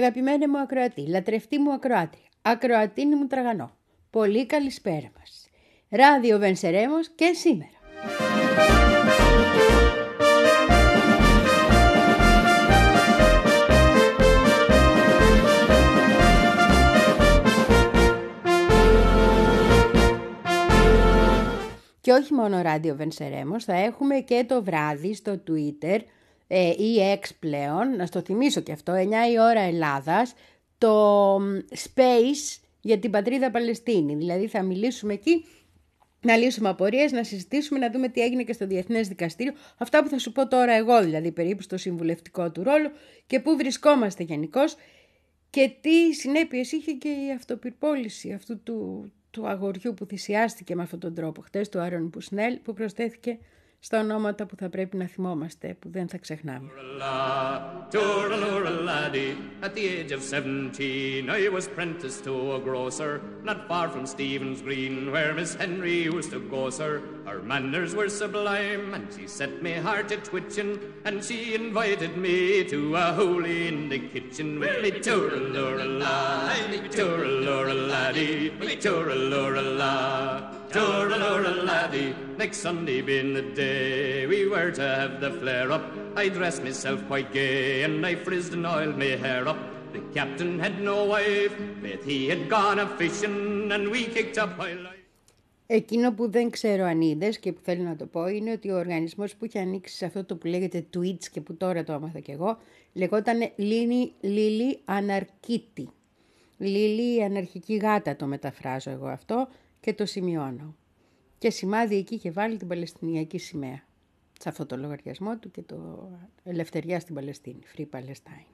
αγαπημένη μου ακροατή, λατρευτή μου ακροάτη, ακροατίνη μου τραγανό. Πολύ καλησπέρα μας. Ράδιο Βενσερέμος και σήμερα. Και όχι μόνο ράδιο Βενσερέμος, θα έχουμε και το βράδυ στο Twitter ε, ή X πλέον, να στο θυμίσω και αυτό, 9 η ώρα Ελλάδας, το Space για την πατρίδα Παλαιστίνη. Δηλαδή θα μιλήσουμε εκεί να λύσουμε απορίες, να συζητήσουμε, να δούμε τι έγινε και στο Διεθνές Δικαστήριο. Αυτά που θα σου πω τώρα εγώ, δηλαδή περίπου στο συμβουλευτικό του ρόλο και πού βρισκόμαστε γενικώς και τι συνέπειες είχε και η αυτοπυρπόληση αυτού του, του αγοριού που θυσιάστηκε με αυτόν τον τρόπο χτες του Άρον Πουσνέλ που προσθέθηκε στα ονόματα που θα πρέπει να θυμόμαστε, που δεν θα ξεχνάμε. At the age of seventeen, I was apprenticed to a grocer, not far from Stephen's Green, where Miss Henry used to go, sir. Her manners were sublime, and she set me heart a twitching, and she invited me to a holy in the kitchen with me tooralurala, me tooralurala, me tooralurala. Tooraluraladi, next Sunday being the day we were to have the flare up. I dressed myself quite gay and I frizzed and oiled my hair up. The captain had no wife, but he had gone a fishing and we kicked up high life. Εκείνο που δεν ξέρω αν είδες και που θέλω να το πω είναι ότι ο οργανισμός που είχε ανοίξει σε αυτό το που λέγεται Twitch και που τώρα το άμαθα κι εγώ λεγόταν Λίνι Λίλι Αναρκίτη. Λίλι η αναρχική γάτα το μεταφράζω εγώ αυτό και το σημειώνω. Και σημάδι εκεί είχε βάλει την Παλαιστινιακή σημαία. Σε αυτό το λογαριασμό του και το ελευθεριά στην Παλαιστίνη. Free Palestine.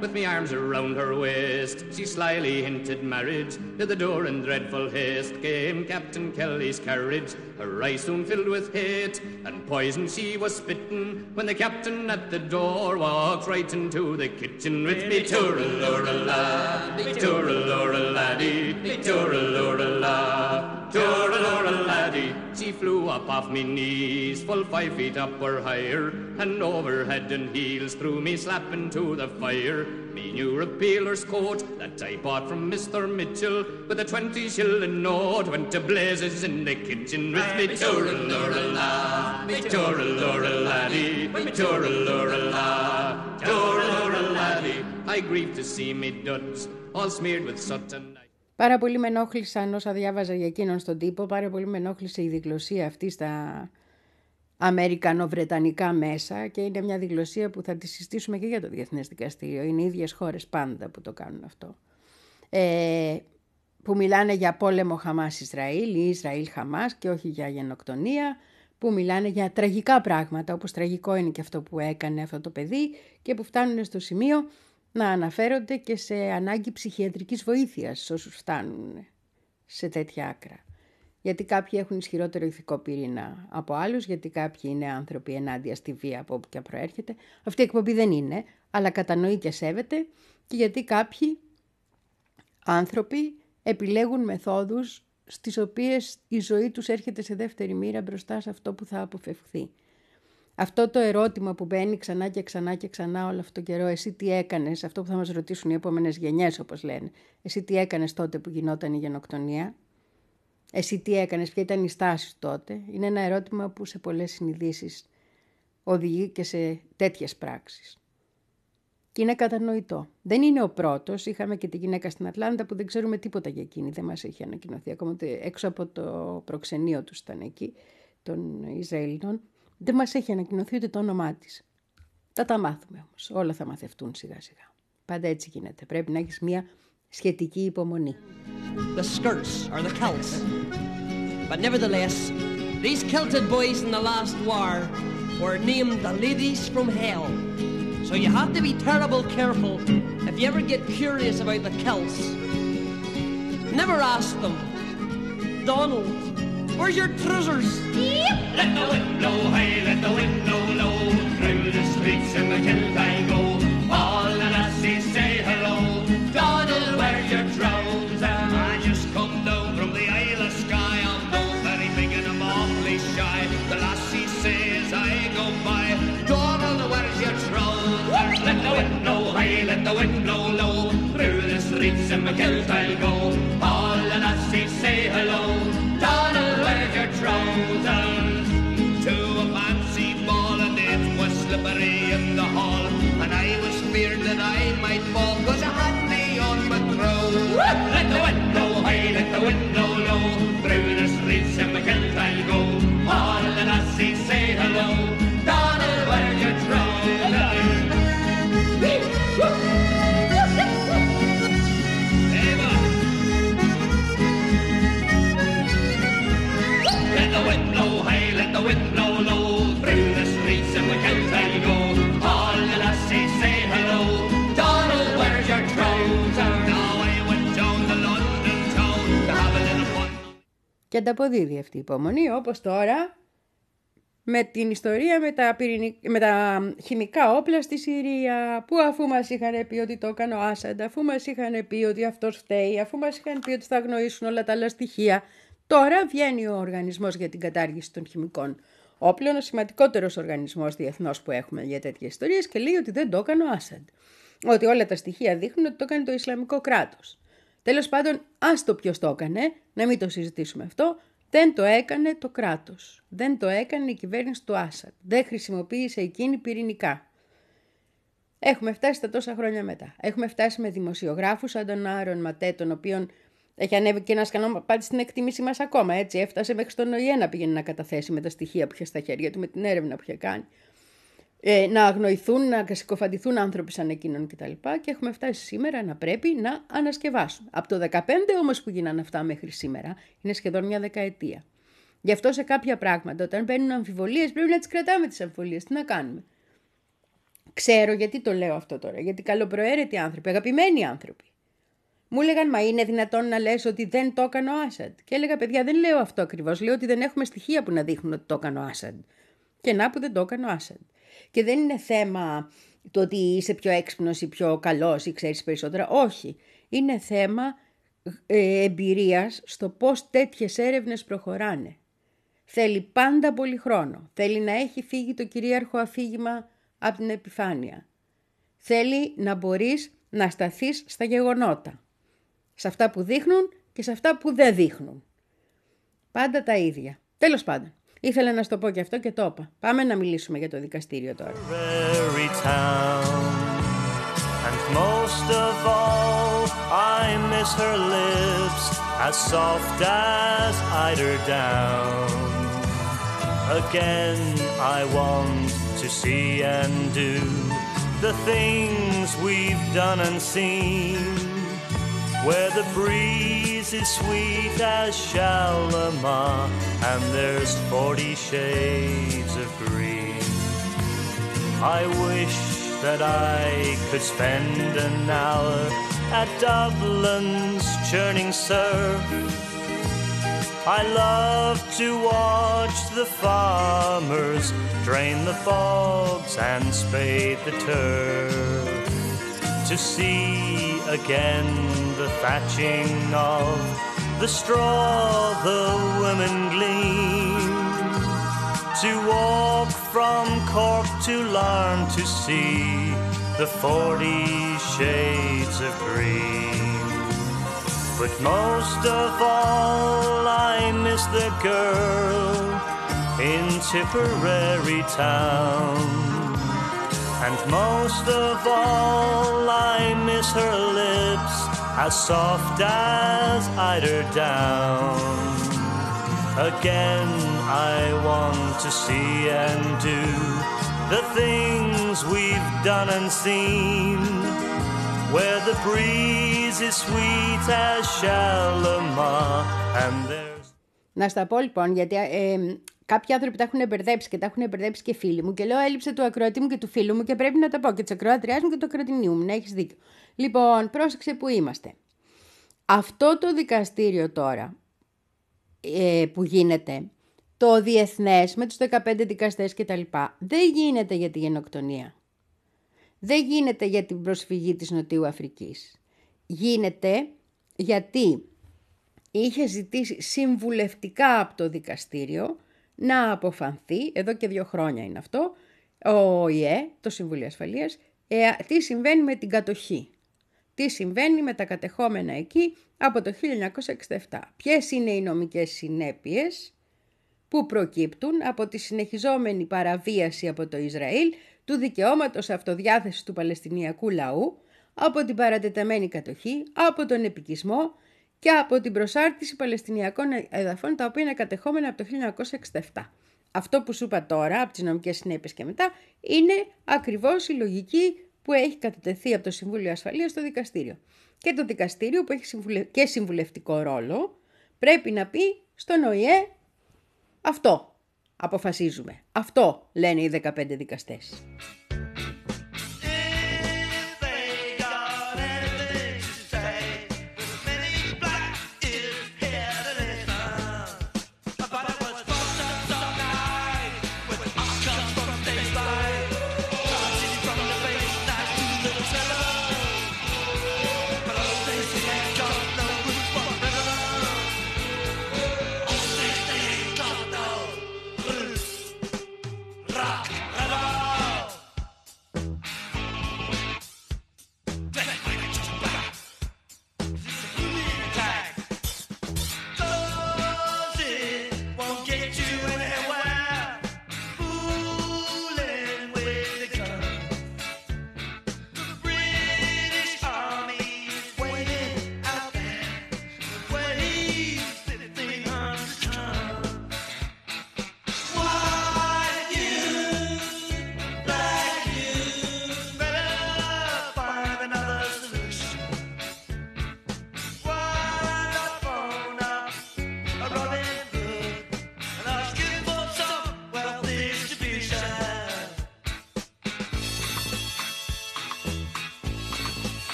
With me arms around her waist. She slyly hinted marriage. To the door in dreadful haste came Captain Kelly's carriage. Her eyes soon filled with hate, and poison she was spitting. When the captain at the door walked right into the kitchen with me tooralurala, me tooralurala, me tooralurala, tooralurala. She flew up off me knees, full five feet up or higher, and over head and heels threw me slap into the fire. Me new repealer's coat that I bought from Mr. Mitchell with a twenty shilling note went to blazes in the kitchen with me tooralurala, me tooralurala, me tooralurala, tooralurala. I grieve to see me duds all smeared with soot and Πάρα πολύ με ενόχλησαν όσα διάβαζα για εκείνον στον τύπο, πάρα πολύ με ενόχλησε η διγλωσία αυτή στα αμερικανοβρετανικά μέσα και είναι μια διγλωσία που θα τη συστήσουμε και για το Διεθνές Δικαστήριο. Είναι οι ίδιες χώρες πάντα που το κάνουν αυτό. Ε, που μιλάνε για πόλεμο Χαμάς-Ισραήλ ή Ισραήλ-Χαμάς και όχι για γενοκτονία, που μιλάνε για τραγικά πράγματα, όπως τραγικό είναι και αυτό που έκανε αυτό το παιδί και που φτάνουν στο σημείο να αναφέρονται και σε ανάγκη ψυχιατρικής βοήθειας όσους φτάνουν σε τέτοια άκρα. Γιατί κάποιοι έχουν ισχυρότερο ηθικό πυρήνα από άλλους, γιατί κάποιοι είναι άνθρωποι ενάντια στη βία από όπου και προέρχεται. Αυτή η εκπομπή δεν είναι, αλλά κατανοεί και σέβεται και γιατί κάποιοι άνθρωποι επιλέγουν μεθόδους στις οποίες η ζωή τους έρχεται σε δεύτερη μοίρα μπροστά σε αυτό που θα αποφευχθεί. Αυτό το ερώτημα που μπαίνει ξανά και ξανά και ξανά όλο αυτό τον καιρό, εσύ τι έκανες, αυτό που θα μας ρωτήσουν οι επόμενες γενιές όπως λένε, εσύ τι έκανες τότε που γινόταν η γενοκτονία, εσύ τι έκανες, ποια ήταν η στάση τότε, είναι ένα ερώτημα που σε πολλές συνειδήσεις οδηγεί και σε τέτοιες πράξεις. Και είναι κατανοητό. Δεν είναι ο πρώτος. Είχαμε και τη γυναίκα στην Ατλάντα που δεν ξέρουμε τίποτα για εκείνη. Δεν μας έχει ανακοινωθεί ακόμα. Έξω από το προξενείο τους ήταν εκεί, των Ισραηλινών. Δεν μας έχει ανακοινωθεί ούτε το όνομά της. Θα τα μάθουμε όμως. Όλα θα μαθευτούν σιγά σιγά. Πάντα έτσι γίνεται. Πρέπει να έχεις μια σχετική υπομονή. The skirts are the Celts. But nevertheless, these kilted boys in the last war were named the ladies from hell. So you have to be terrible careful if you ever get curious about the Celts. Never ask them, Donald, Where's your trousers? Yep. Let the wind blow high, let the wind blow low. Through the streets in the kilt I go. All the lassies say hello. Donald, where's your trousers? I just come down from the Isle of Skye. I'm no very big and I'm awfully shy. The lassie says I go by. Donald, where's your trousers? Let the wind blow high, let the wind blow low. Through the streets in the kilt I go. All the lassies say hello. Donald, where's your trousers? To a fancy ball and it was slippery in the hall. And I was feared that I might fall cause I had me on my throw. Let the wind blow high, let the wind blow low. Και ανταποδίδει αυτή η υπομονή, όπως τώρα με την ιστορία με τα, πυρηνικ... με τα χημικά όπλα στη Συρία, που αφού μας είχαν πει ότι το έκανε ο Άσαντ, αφού μας είχαν πει ότι αυτός φταίει, αφού μας είχαν πει ότι θα αγνοήσουν όλα τα άλλα στοιχεία, τώρα βγαίνει ο Οργανισμός για την Κατάργηση των Χημικών Όπλων, ο σημαντικότερος οργανισμός διεθνώς που έχουμε για τέτοιες ιστορίες και λέει ότι δεν το έκανε ο Άσαντ. Ότι όλα τα στοιχεία δείχνουν ότι το έκανε το Ισλαμικό κράτος. Τέλος πάντων, άστο ποιος το έκανε, να μην το συζητήσουμε αυτό, δεν το έκανε το κράτος. Δεν το έκανε η κυβέρνηση του Άσαντ. Δεν χρησιμοποίησε εκείνη πυρηνικά. Έχουμε φτάσει στα τόσα χρόνια μετά. Έχουμε φτάσει με δημοσιογράφους σαν τον Άρον Ματέ, τον οποίον έχει ανέβει και ένας σκανό πάτη στην εκτίμηση μας ακόμα. Έτσι έφτασε μέχρι στον ΟΗΕ να πήγαινε να καταθέσει με τα στοιχεία που είχε στα χέρια του, με την έρευνα που είχε κάνει. Ε, να αγνοηθούν, να συκοφαντηθούν άνθρωποι σαν εκείνον κτλ. Και, και έχουμε φτάσει σήμερα να πρέπει να ανασκευάσουμε. Από το 15 όμως που γίνανε αυτά μέχρι σήμερα, είναι σχεδόν μια δεκαετία. Γι' αυτό σε κάποια πράγματα, όταν μπαίνουν αμφιβολίες, πρέπει να τις κρατάμε τις αμφιβολίες. Τι να κάνουμε; Ξέρω γιατί το λέω αυτό τώρα. Γιατί καλοπροαίρετοι άνθρωποι, αγαπημένοι άνθρωποι, μου έλεγαν, Μα είναι δυνατόν να λες ότι δεν το έκανε ο Άσαντ. Και έλεγα, Παιδιά, δεν λέω αυτό ακριβώς. Λέω ότι δεν έχουμε στοιχεία που να δείχνουν ότι το έκανε ο Άσαντ. Και να που δεν το έκανε ο Άσαντ. Και δεν είναι θέμα το ότι είσαι πιο έξυπνος ή πιο καλός ή ξέρεις περισσότερα. Όχι. Είναι θέμα ε, εμπειρίας στο πώς τέτοιες έρευνες προχωράνε. Θέλει πάντα πολύ χρόνο. Θέλει να έχει φύγει το κυρίαρχο αφήγημα από την επιφάνεια. Θέλει να μπορείς να σταθείς στα γεγονότα. Σε αυτά που δείχνουν και σε αυτά που δεν δείχνουν. Πάντα τα ίδια. Τέλος πάντων. Ήθελα να σου το πω και αυτό και το είπα. Πάμε να μιλήσουμε για το δικαστήριο τώρα. Prairie town. And most of all, I miss her lips as soft as eider down. Again, I want to see and do the things we've done and seen, where the breeze is sweet as Shalimar, and there's forty shades of green. I wish that I could spend an hour at Dublin's churning surf. I love to watch the farmers drain the bogs and spade the turf. To see again the thatching of the straw the women glean. To walk from Cork to Larne to see the forty shades of green. But most of all, I miss the girl in Tipperary town. And most of all, I miss her as soft as eider down. Again, I want to see and do the things we've done and seen, where the breeze is sweet as Shalimar, and there's Να στα πω λοιπόν, γιατί ε, κάποιοι άνθρωποι τα έχουν μπερδέψει και τα έχουν μπερδέψει και φίλοι μου. Και λέω, έλειψε του ακροατή μου και του φίλου μου και πρέπει να τα πω. Και της ακροατριά μου και του ακροατινίου μου. Να έχεις δίκιο. Λοιπόν, πρόσεξε που είμαστε. Αυτό το δικαστήριο τώρα ε, που γίνεται, το διεθνές με τους 15 δικαστές και τα λοιπά, δεν γίνεται για τη γενοκτονία. Δεν γίνεται για την προσφυγή της Νοτιού Αφρικής. Γίνεται γιατί είχε ζητήσει συμβουλευτικά από το δικαστήριο να αποφανθεί, εδώ και δύο χρόνια είναι αυτό, ο ΟΗΕ, το Συμβούλιο Ασφαλείας, ε, τι συμβαίνει με την κατοχή. Τι συμβαίνει με τα κατεχόμενα εκεί από το 1967. Ποιες είναι οι νομικές συνέπειες που προκύπτουν από τη συνεχιζόμενη παραβίαση από το Ισραήλ του δικαιώματος αυτοδιάθεσης του Παλαιστινιακού λαού, από την παρατεταμένη κατοχή, από τον επικισμό και από την προσάρτηση Παλαιστινιακών εδαφών τα οποία είναι κατεχόμενα από το 1967. Αυτό που σου είπα τώρα, από τις νομικές συνέπειες και μετά, είναι ακριβώς η λογική που έχει κατατεθεί από το Συμβούλιο Ασφαλείας στο δικαστήριο. Και το δικαστήριο που έχει και συμβουλευτικό ρόλο πρέπει να πει στον ΟΗΕ αυτό αποφασίζουμε. Αυτό λένε οι 15 δικαστές.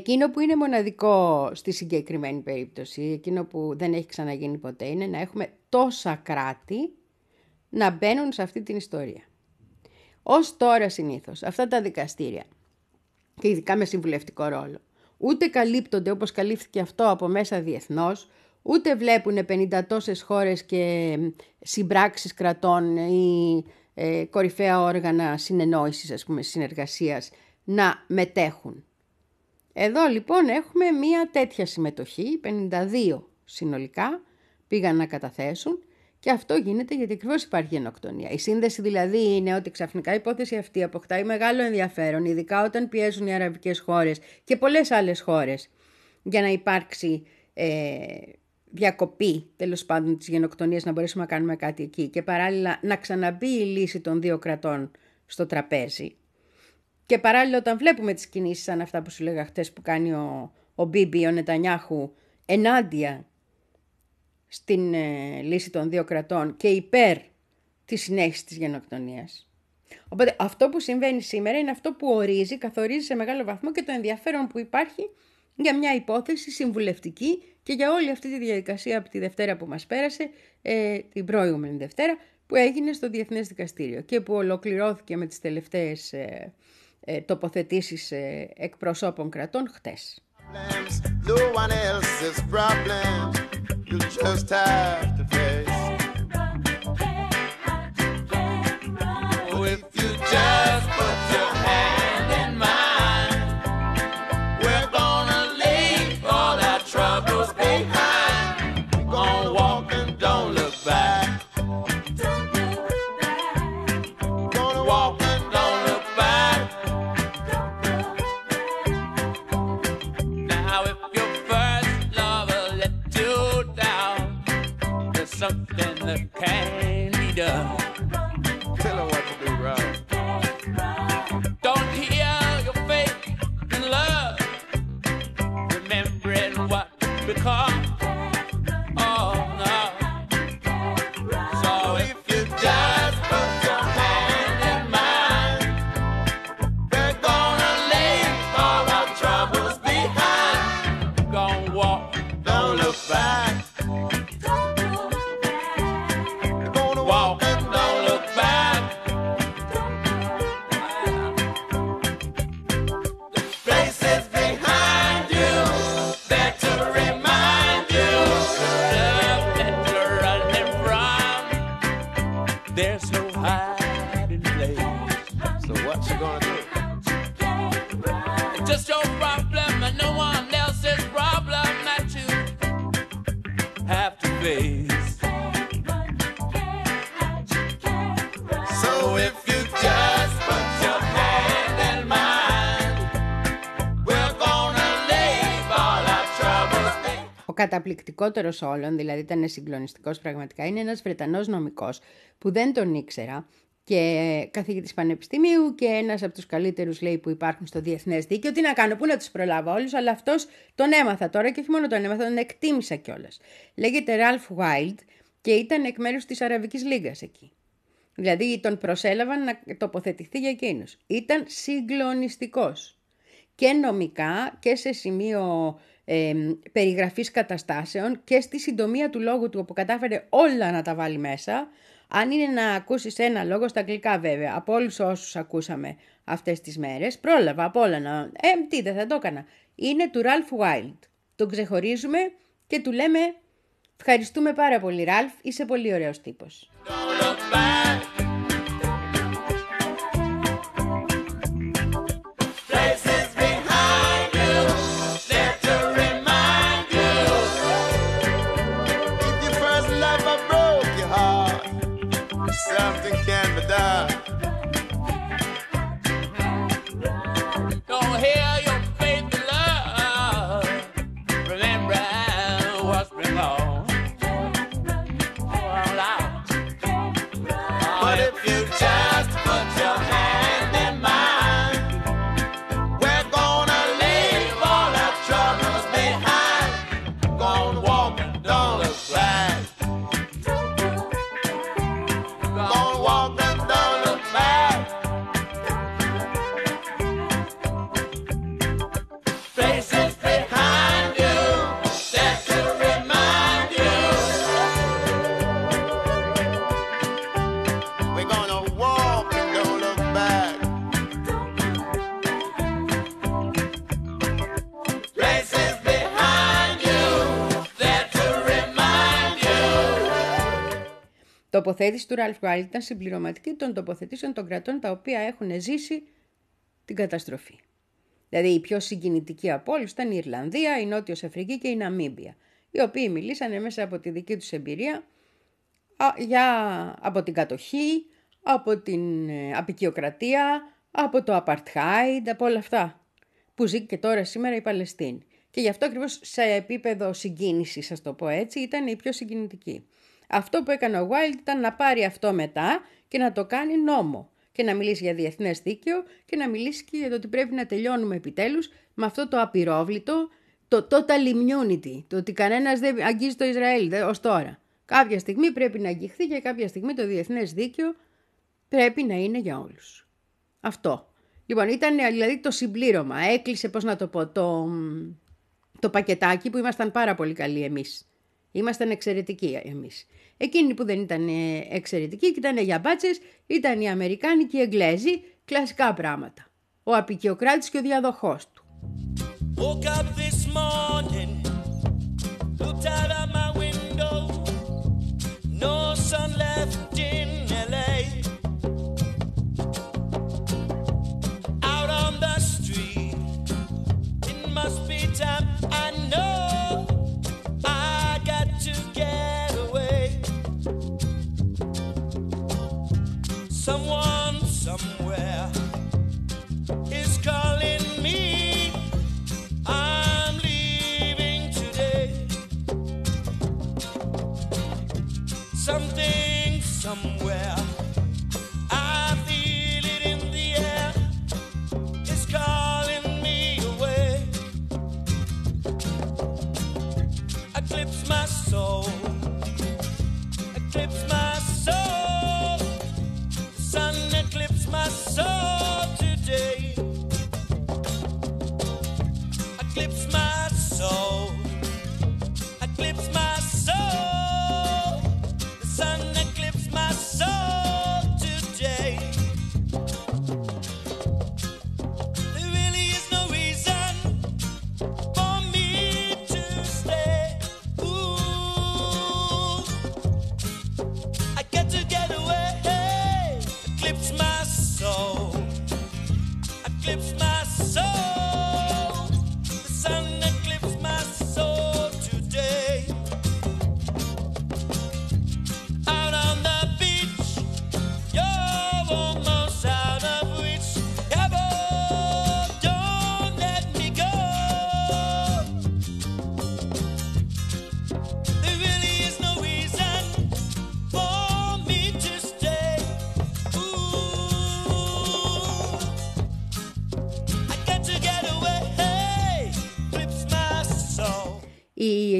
Εκείνο που είναι μοναδικό στη συγκεκριμένη περίπτωση, εκείνο που δεν έχει ξαναγίνει ποτέ, είναι να έχουμε τόσα κράτη να μπαίνουν σε αυτή την ιστορία. Ως τώρα συνήθως αυτά τα δικαστήρια, και ειδικά με συμβουλευτικό ρόλο, ούτε καλύπτονται όπως καλύφθηκε αυτό από μέσα διεθνώς, ούτε βλέπουν 50 τόσες χώρες και συμπράξεις κρατών ή ε, κορυφαία όργανα συνεννόησης, ας πούμε, συνεργασίας, να μετέχουν. Εδώ λοιπόν έχουμε μία τέτοια συμμετοχή, 52 συνολικά πήγαν να καταθέσουν και αυτό γίνεται γιατί ακριβώς υπάρχει γενοκτονία. Η σύνδεση δηλαδή είναι ότι ξαφνικά η υπόθεση αυτή αποκτάει μεγάλο ενδιαφέρον, ειδικά όταν πιέζουν οι αραβικές χώρες και πολλές άλλες χώρες για να υπάρξει ε, διακοπή τέλος πάντων της γενοκτονίας να μπορέσουμε να κάνουμε κάτι εκεί και παράλληλα να ξαναμπεί η λύση των δύο κρατών στο τραπέζι. Και παράλληλα όταν βλέπουμε τις κινήσεις σαν αυτά που σου λέγα χτες που κάνει ο, ο Μπίμπι, ο Νετανιάχου ενάντια στην ε, λύση των δύο κρατών και υπέρ της συνέχισης της γενοκτονίας. Οπότε αυτό που συμβαίνει σήμερα είναι αυτό που ορίζει, καθορίζει σε μεγάλο βαθμό και το ενδιαφέρον που υπάρχει για μια υπόθεση συμβουλευτική και για όλη αυτή τη διαδικασία από τη Δευτέρα που μας πέρασε, ε, την προηγούμενη Δευτέρα, που έγινε στο Διεθνές Δικαστήριο και που ολοκληρώθηκε με τις τελευταίες ε, ε, τοποθετήσεις ε, εκπροσώπων κρατών χτες. because behind. Ο καταπληκτικότερος όλων, δηλαδή ήταν συγκλονιστικός πραγματικά, είναι ένας Βρετανός νομικός που δεν τον ήξερα και καθηγητής πανεπιστημίου και ένας από τους καλύτερους λέει που υπάρχουν στο διεθνές δίκαιο. Τι να κάνω, πού να τους προλάβω όλους, αλλά αυτός τον έμαθα τώρα και όχι μόνο τον έμαθα, τον εκτίμησα κιόλας. Λέγεται Ralph Wild και ήταν εκ μέρους της Αραβικής Λίγας εκεί. Δηλαδή τον προσέλαβαν να τοποθετηθεί για εκείνους. Ήταν συγκλονιστικός και νομικά και σε σημείο ε, περιγραφής καταστάσεων και στη συντομία του λόγου του όπου κατάφερε όλα να τα βάλει μέσα. Αν είναι να ακούσεις ένα λόγο στα αγγλικά βέβαια, από όλους όσους ακούσαμε αυτές τις μέρες, πρόλαβα από όλα να... Ε, τι δεν θα το έκανα. Είναι του Ralph Wild. Τον ξεχωρίζουμε και του λέμε ευχαριστούμε πάρα πολύ Ralph, είσαι πολύ ωραίος τύπος. Τοποθέτηση του Ralph Wild ήταν συμπληρωματική των τοποθετήσεων των κρατών τα οποία έχουν ζήσει την καταστροφή. Δηλαδή η πιο συγκινητική από όλους ήταν η Ιρλανδία, η Νότιος Αφρική και η Ναμίμπια, οι οποίοι μιλήσανε μέσα από τη δική τους εμπειρία α, για, από την κατοχή, από την ε, απεικιοκρατία, από το apartheid, από όλα αυτά που ζει και τώρα σήμερα η Παλαιστίνη. Και γι' αυτό ακριβώς σε επίπεδο συγκίνησης, ας το πω έτσι, ήταν η πιο συγκινητική. Αυτό που έκανε ο Wild ήταν να πάρει αυτό μετά και να το κάνει νόμο. Και να μιλήσει για διεθνές δίκαιο και να μιλήσει και για το ότι πρέπει να τελειώνουμε επιτέλους με αυτό το απειρόβλητο, το total immunity, το ότι κανένας δεν αγγίζει το Ισραήλ δε, ως τώρα. Κάποια στιγμή πρέπει να αγγιχθεί και κάποια στιγμή το διεθνές δίκαιο πρέπει να είναι για όλους. Αυτό. Λοιπόν, ήταν δηλαδή το συμπλήρωμα. Έκλεισε, πώς να το πω, το, το πακετάκι που ήμασταν πάρα πολύ καλοί εμείς. Ήμασταν εξαιρετικοί εμείς. Εκείνοι που δεν ήταν ε, εξαιρετικοί και ήταν για μπάτσες, ήταν οι Αμερικάνοι και οι Εγγλέζοι, κλασικά πράγματα. Ο απεικιοκράτης και ο διαδοχός του. Woke up this morning, looked out of my window. No sun left in LA. Out on the street, it must be time.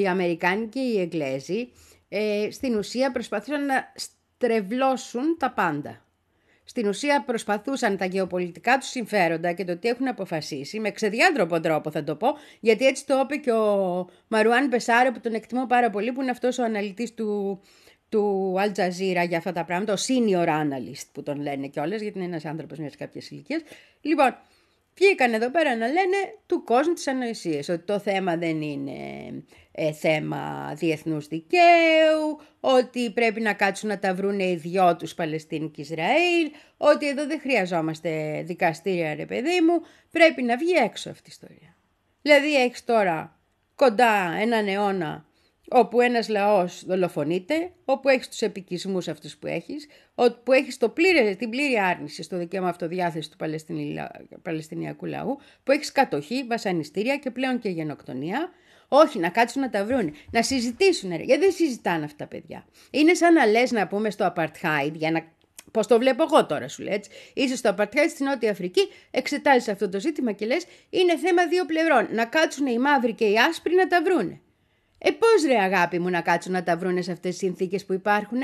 Οι Αμερικάνοι και οι Εγγλέζοι ε, στην ουσία προσπαθούσαν να στρεβλώσουν τα πάντα. Στην ουσία προσπαθούσαν τα γεωπολιτικά τους συμφέροντα και το τι έχουν αποφασίσει, με ξεδιάντροπο τρόπο θα το πω, γιατί έτσι το είπε και ο Μαρουάν Μπεσάρο που τον εκτιμώ πάρα πολύ, που είναι αυτός ο αναλυτής του, του Al Jazeera για αυτά τα πράγματα, ο senior analyst που τον λένε κιόλας, γιατί είναι ένας άνθρωπος μιας κάποιας ηλικίας. Λοιπόν, βγήκαν εδώ πέρα να λένε του κόσμου τις ανοησίες, ότι το θέμα δεν είναι ε, θέμα διεθνούς δικαίου, ότι πρέπει να κάτσουν να τα βρούνε οι δυο τους Παλαιστίνη και Ισραήλ, ότι εδώ δεν χρειαζόμαστε δικαστήρια ρε παιδί μου, πρέπει να βγει έξω αυτή η ιστορία. Δηλαδή έχεις τώρα κοντά έναν αιώνα όπου ένας λαός δολοφονείται, όπου έχεις τους επικισμούς αυτούς που έχεις, όπου έχεις το πλήρε, την πλήρη άρνηση στο δικαίωμα αυτοδιάθεσης του Παλαιστινι- Παλαιστινιακού λαού, που έχεις κατοχή, βασανιστήρια και πλέον και γενοκτονία, όχι, να κάτσουν να τα βρούνε, να συζητήσουν, ρε, γιατί δεν συζητάνε αυτά τα παιδιά. Είναι σαν να λες να πούμε στο apartheid, για να Πώς το βλέπω εγώ τώρα, σου λέει έτσι. Είσαι στο apartheid στη Νότια Αφρική, εξετάζεις αυτό το ζήτημα και λες: Είναι θέμα δύο πλευρών. Να κάτσουν οι μαύροι και οι άσπροι να τα βρούνε. Ε, πώς ρε αγάπη μου να κάτσουν να τα βρούνε σε αυτές τις συνθήκες που υπάρχουν.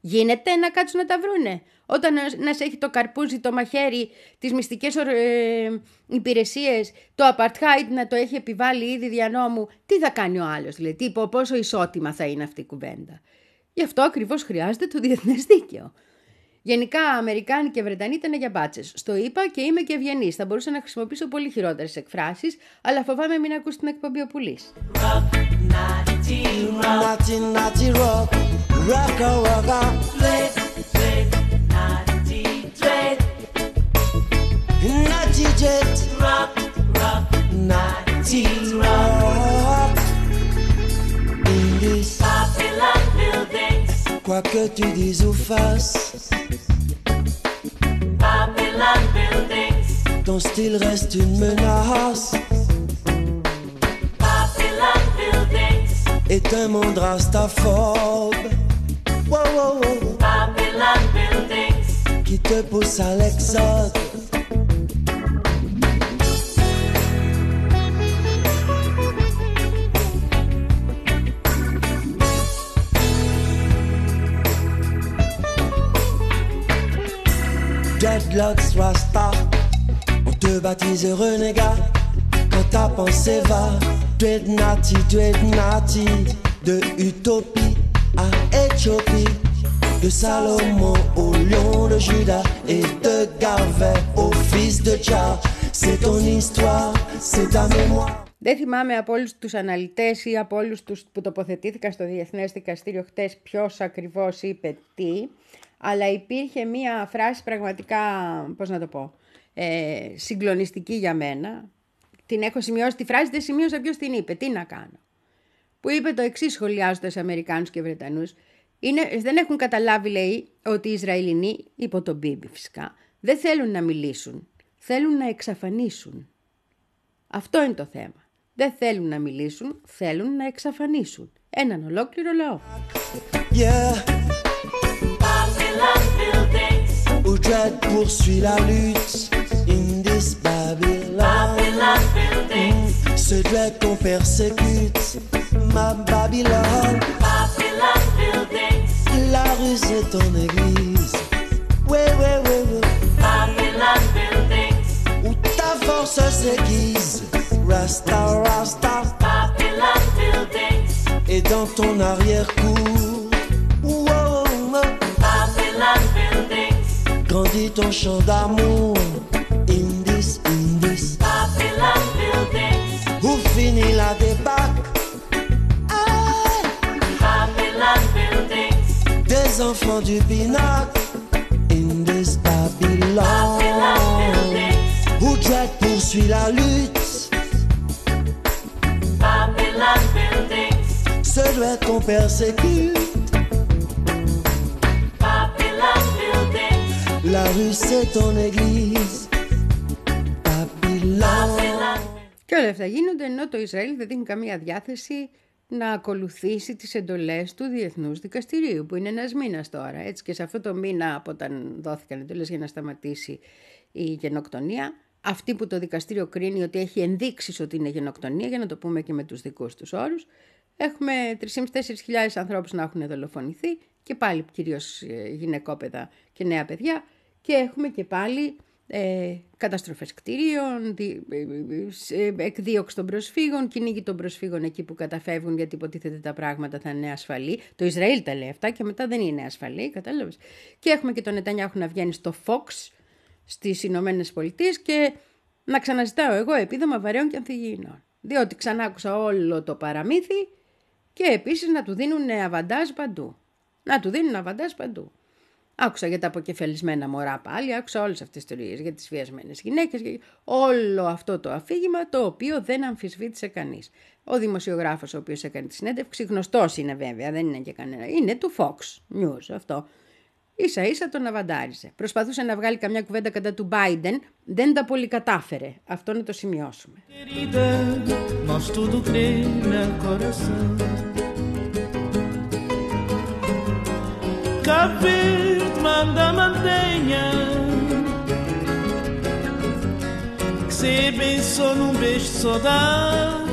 Γίνεται να κάτσουν να τα βρούνε; Όταν να, να σε έχει το καρπούζι, το μαχαίρι, τις μυστικές ε, υπηρεσίες, το apartheid να το έχει επιβάλει ήδη δια νόμου, τι θα κάνει ο άλλος, δηλαδή, τι, πο- πόσο ισότιμα θα είναι αυτή η κουβέντα; Γι' αυτό ακριβώς χρειάζεται το διεθνές δίκαιο. Γενικά, Αμερικάνοι και Βρετανοί ήταν για μπάτσες. Στο είπα και είμαι και ευγενής. Θα μπορούσα να χρησιμοποιήσω πολύ χειρότερες εκφράσεις, αλλά φοβάμαι μην ακούσει την εκπομπή ο Natty Natty Natty Rock, Rocka Natty Trade. Natty Jet, Rock, Rock, Natty Rock. Buildings, quoi que tu dises ou fasses. Babylon buildings, ton style reste une menace. Est un monde rastaphobe. Wow, wow, wow. Qui te pousse à l'exode. Dreadlocks Rasta, on te baptise renégat quand ta pensée va. Dreadnoughty, Dreadnoughty, de Utopie à Éthiopie, de Salomon au lion de Judas et de Garvey au fils de Jah. C'est ton histoire, c'est ta mémoire. Δεν θυμάμαι από όλους τους αναλυτές ή από όλους τους που τοποθετήθηκαν στο Διεθνές Δικαστήριο χτες ποιος ακριβώς είπε τι, αλλά υπήρχε μία φράση πραγματικά, πώς να το πω, ε, συγκλονιστική για μένα. Την έχω σημειώσει τη φράση, δεν σημείωσα ποιος την είπε. Τι να κάνω. Που είπε το εξής σχολιάζοντας Αμερικάνους και Βρετανούς. Δεν έχουν καταλάβει, λέει, ότι οι Ισραηλινοί, υπό τον Μπίμπι φυσικά, δεν θέλουν να μιλήσουν. Θέλουν να εξαφανίσουν. Αυτό είναι το θέμα. Δεν θέλουν να μιλήσουν, θέλουν να εξαφανίσουν. Έναν ολόκληρο λαό. Yeah. This Babylon. Mm, Ce Dread qu'on persécute. ma Babylone. Babylon buildings, La rue c'est ton église. Ouais, ouais, ouais, ouais. Babylon buildings, Où ta force s'aiguise. Rasta, Rasta. Babylon buildings, Et dans ton arrière-cour. Wow, wow. Babylon buildings, Grandit ton chant d'amour. Buildings, des enfants du pinacle. Indis, Babylone. Babylon buildings, Où Jack poursuit la lutte. Babylon buildings, Ce doit être qu'on persécute. Babylon buildings, La rue c'est ton église. Babylone. Babylon Και όλα αυτά γίνονται ενώ το Ισραήλ δεν δίνει καμία διάθεση να ακολουθήσει τις εντολές του Διεθνούς Δικαστηρίου, που είναι ένας μήνας τώρα. Έτσι και σε αυτό το μήνα από όταν δόθηκαν εντολές για να σταματήσει η γενοκτονία, αυτή που το δικαστήριο κρίνει ότι έχει ενδείξεις ότι είναι γενοκτονία, για να το πούμε και με τους δικούς τους όρους, έχουμε 3.500-4.000 ανθρώπους να έχουν δολοφονηθεί και πάλι κυρίως ε, γυναικόπαιδα και νέα παιδιά και έχουμε και πάλι ε, καταστροφές κτίριων, δι- ε, ε, ε, εκδίωξη των προσφύγων, κυνήγι των προσφύγων εκεί που καταφεύγουν γιατί υποτίθεται τα πράγματα θα είναι ασφαλή. Το Ισραήλ τα λέει αυτά και μετά δεν είναι ασφαλή, κατάλαβες. Και έχουμε και τον Νετανιάχου να βγαίνει στο Fox στις Ηνωμένες Πολιτείες και να ξαναζητάω εγώ επίδομα βαρέων και ανθυγιεινών. Διότι ξανά άκουσα όλο το παραμύθι και επίσης να του δίνουν αβαντάζ παντού. Να του δίνουν αβαντάζ παντού. Άκουσα για τα αποκεφαλισμένα μωρά πάλι, άκουσα όλες αυτές τις ιστορίες για τις βιασμένες γυναίκες, για όλο αυτό το αφήγημα το οποίο δεν αμφισβήτησε κανείς. Ο δημοσιογράφος ο οποίος έκανε τη συνέντευξη, γνωστός είναι βέβαια, δεν είναι και κανένα, είναι του Fox News αυτό. Ίσα ίσα τον αβαντάριζε. Προσπαθούσε να βγάλει καμιά κουβέντα κατά του Biden, δεν τα πολύ κατάφερε. Αυτό να το σημειώσουμε. Cabo manda mantenha. Que se abençoe num beijo de saudade.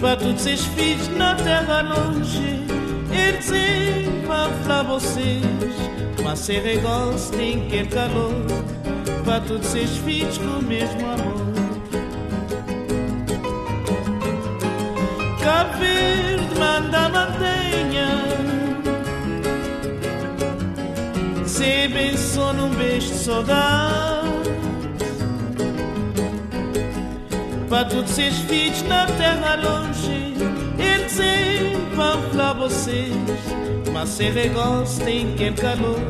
Para todos esses filhos na terra longe Eles para falar vocês Mas se tem que calor. Para todos esses filhos com o mesmo amor. Cabo manda mantenha Se abençoe num beijo de saudade. Para todos esses filhos na terra longe Eles para falar vocês. Mas se tem que calor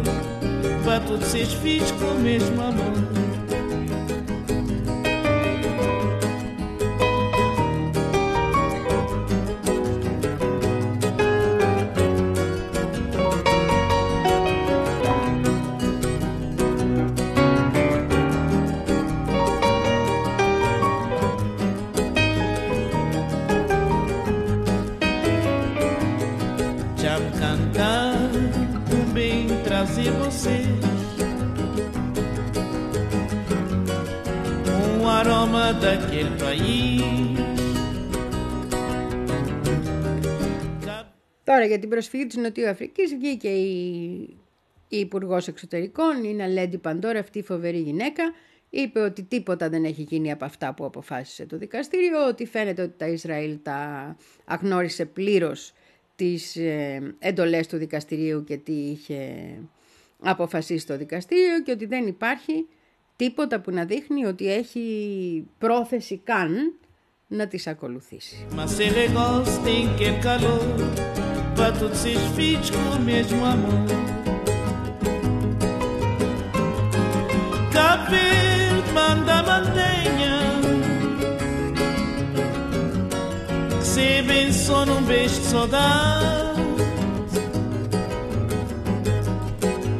Para todos esses filhos com o mesmo amor για την προσφυγή της Νοτιού Αφρικής βγήκε η, η Υπουργός Εξωτερικών, η Ναλέντι Παντόρα, αυτή η φοβερή γυναίκα, είπε ότι τίποτα δεν έχει γίνει από αυτά που αποφάσισε το δικαστήριο, ότι φαίνεται ότι τα Ισραήλ τα αγνώρισε πλήρως τις ε, εντολές του δικαστηρίου και τι είχε αποφασίσει το δικαστήριο και ότι δεν υπάρχει τίποτα που να δείχνει ότι έχει πρόθεση καν να τις ακολουθήσει. para todos os filhos com o mesmo amor. Cabo manda mantenha, que se bem só num beijo de saudade.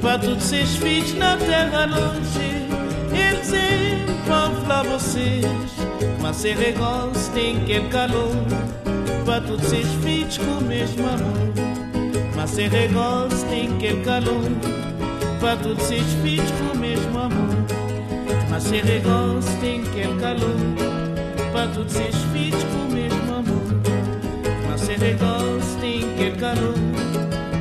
Para todos os filhos na terra longe, eles sempre vão falar vocês, mas se regoste tem que calor. Para todos esses filhos com o mesmo amor Mas ser negócio tem que ter calor Para todos esses filhos com o mesmo amor Mas ser negócio tem que ter calor Pra todos esses filhos com o mesmo amor Mas ser negócio tem aquele calor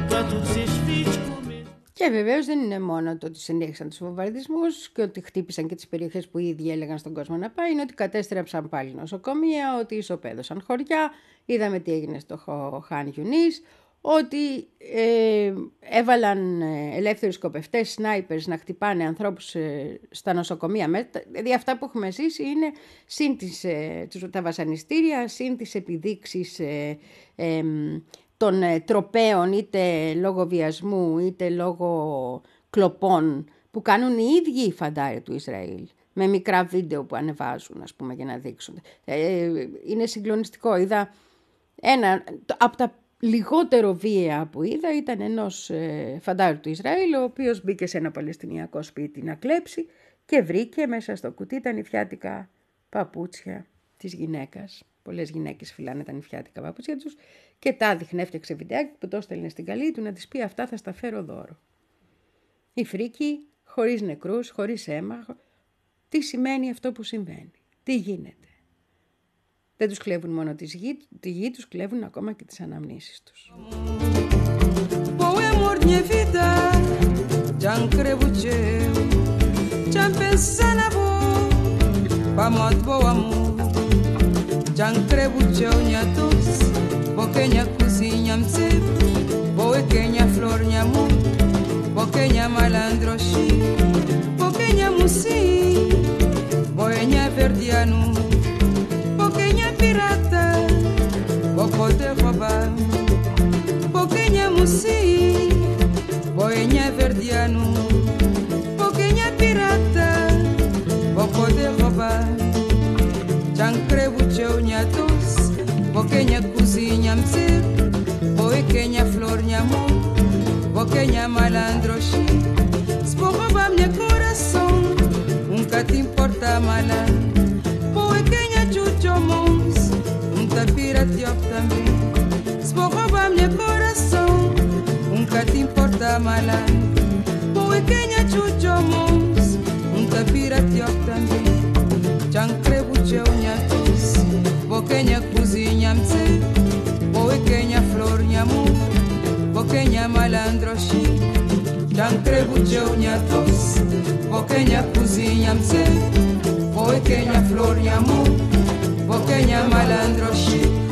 Pra todos esses filhos com o mesmo Και βεβαίω δεν είναι μόνο το ότι συνέχισαν του βομβαρδισμού και ότι χτύπησαν και τι περιοχέ που ήδη έλεγαν στον κόσμο να πάει, είναι ότι κατέστρεψαν πάλι νοσοκομεία, ότι ισοπαίδωσαν χωριά. Είδαμε τι έγινε στο Χο- Χάν Γιουνίς, ότι ε, έβαλαν ε, ελεύθερους σκοπευτές, σνάιπερς να χτυπάνε ανθρώπους ε, στα νοσοκομεία. Με- Δηλαδή αυτά που έχουμε ζήσει είναι συν τις, ε, τους- τα βασανιστήρια, συν τις επιδείξεις ε, εμ, των ε, τροπέων είτε λόγω βιασμού είτε λόγω κλοπών που κάνουν οι ίδιοι οι φαντάροι του Ισραήλ με μικρά βίντεο που ανεβάζουν ας πούμε για να δείξουν. Ε, είναι συγκλονιστικό. Είδα ένα το- από τα λιγότερο βία που είδα ήταν ενός ε, φαντάρου του Ισραήλ ο οποίος μπήκε σε ένα παλαιστινιακό σπίτι να κλέψει και βρήκε μέσα στο κουτί τα νηφιάτικα παπούτσια της γυναίκας. Πολλές γυναίκες φυλάνε τα νηφιάτικα παπούτσια τους και τα δείχνε, έφτιαξε βιντεάκι που το έστελνε στην καλή του να της πει αυτά θα στα φέρω δώρο. Η φρίκη χωρίς νεκρούς, χωρίς αίμα. Τι σημαίνει αυτό που συμβαίνει. Τι γίνεται. Δεν τους κλέβουν μόνο τη γη, τη γη τους κλέβουν ακόμα και τις αναμνήσεις τους. Μπού εμπορνια vita, okotekoba pokenya musi boenya verdiano pokenya pirata okotekoba cancrebuceu nyatos pokenya kuzi nyamsir boekenya flor nyamo pokenya malandroshi. Spokoba mne corazon, nunca te importa mala boekenya chuchomo vida te também. Se vou roubar meu coração, nunca te importa malar. Boa quem é chucho mons, nunca vira te também. Chancrebu cheu nhatos, boa quem é cozinha mse, boa quem é flor nhamu, boa quem é malandroxi. Chancrebu cheu nhatos, boa quem é cozinha mse, boa quem é flor nhamu. Boquinha malandro chi.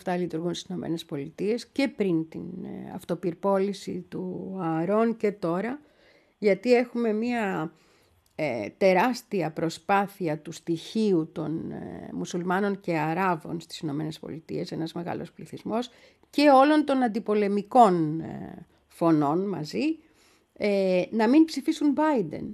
Αυτά λειτουργούν στις Ηνωμένες Πολιτείες και πριν την ε, αυτοπυρπόληση του Ααρών και τώρα, γιατί έχουμε μία ε, τεράστια προσπάθεια του στοιχείου των ε, μουσουλμάνων και Αράβων στις Ηνωμένες Πολιτείες, ένας μεγάλος πληθυσμός, και όλων των αντιπολεμικών ε, φωνών μαζί, ε, να μην ψηφίσουν Biden.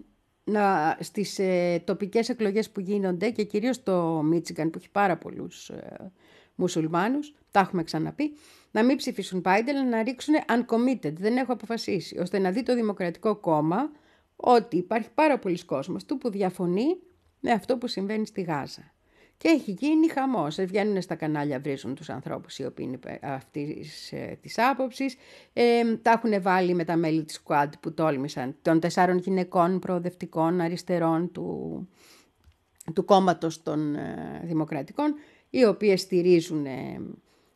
Να, στις ε, τοπικές εκλογές που γίνονται και κυρίως το Μίτσιγκαν που έχει πάρα πολλούς ε, μουσουλμάνους, τα έχουμε ξαναπεί, να μην ψηφίσουν Biden, αλλά να ρίξουν uncommitted, δεν έχω αποφασίσει, ώστε να δει το Δημοκρατικό Κόμμα ότι υπάρχει πάρα πολλοί κόσμος του που διαφωνεί με αυτό που συμβαίνει στη Γάζα. Και έχει γίνει χαμός. Ε, Βγαίνουν στα κανάλια, βρίζουν τους ανθρώπους οι οποίοι είναι υπε- αυτής ε, της άποψης. Ε, τα έχουν βάλει με τα μέλη της Squad που τόλμησαν, των τεσσάρων γυναικών προοδευτικών αριστερών του, του κόμματος των ε, Δημοκρατικών, οι οποίες στηρίζουν ε,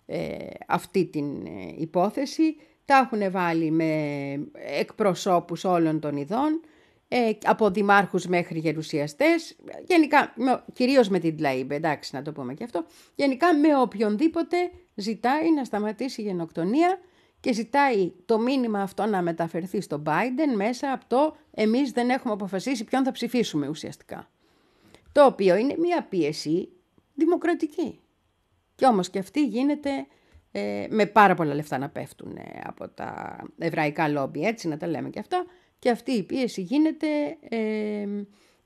ε, αυτή την ε, υπόθεση. Τα έχουν βάλει με εκπροσώπους όλων των ειδών, ε, από δημάρχους μέχρι γερουσιαστές, γενικά, με, κυρίως με την Τλαΐμπε, εντάξει να το πούμε και αυτό, γενικά με οποιονδήποτε ζητάει να σταματήσει η γενοκτονία και ζητάει το μήνυμα αυτό να μεταφερθεί στο Biden μέσα από το εμείς δεν έχουμε αποφασίσει ποιον θα ψηφίσουμε ουσιαστικά. Το οποίο είναι μια πίεση δημοκρατική. Και όμως και αυτή γίνεται ε, με πάρα πολλά λεφτά να πέφτουν ε, από τα εβραϊκά λόμπι, έτσι να τα λέμε και αυτά. Και αυτή η πίεση γίνεται, ε,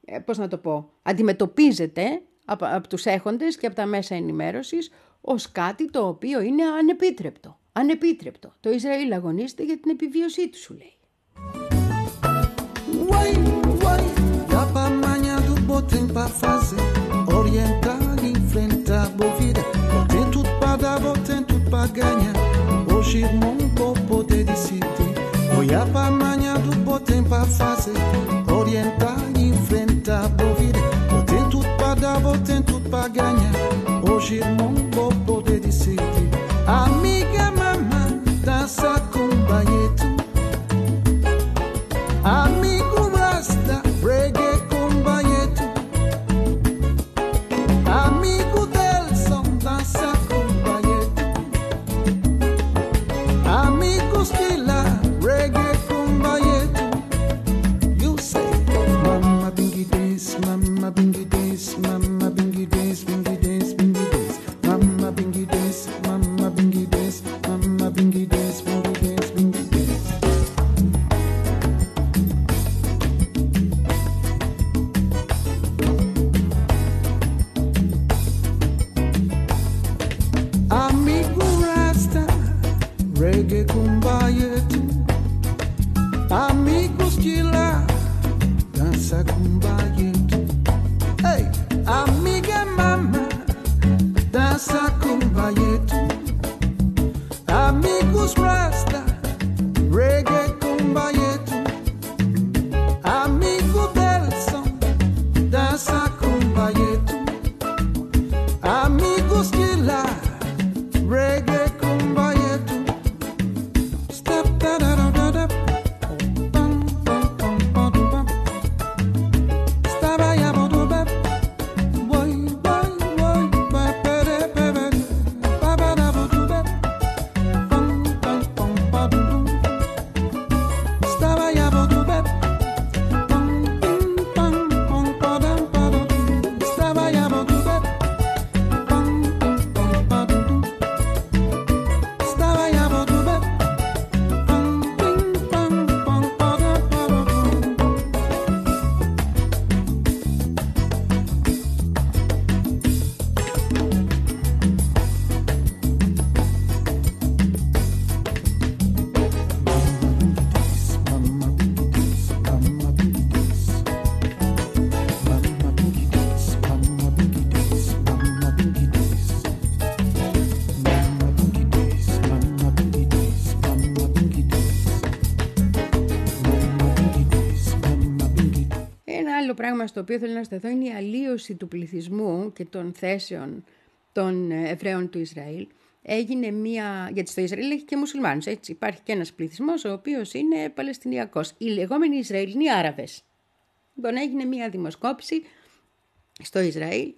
ε, πώς να το πω, αντιμετωπίζεται από, από τους έχοντες και από τα μέσα ενημέρωσης ως κάτι το οποίο είναι ανεπίτρεπτο. Ανεπίτρεπτο. Το Ισραήλ αγωνίζεται για την επιβίωσή του, σου λέει. Uai, baganha Hoje montou poder de sítio para amanhã do botem para fazer Orientar e enfrentar a vida Botem tudo para dar, botem tudo para ganhar Hoje irmão πράγμα στο οποίο θέλω να σταθώ είναι η αλλίωση του πληθυσμού και των θέσεων των ε, Εβραίων του Ισραήλ. Έγινε μία, γιατί στο Ισραήλ έχει και μουσουλμάνους, έτσι. Υπάρχει και ένας πληθυσμός ο οποίος είναι Παλαιστινιακός. Οι λεγόμενοι Ισραηλινοί Άραβες. Λοιπόν, έγινε μία δημοσκόπηση στο Ισραήλ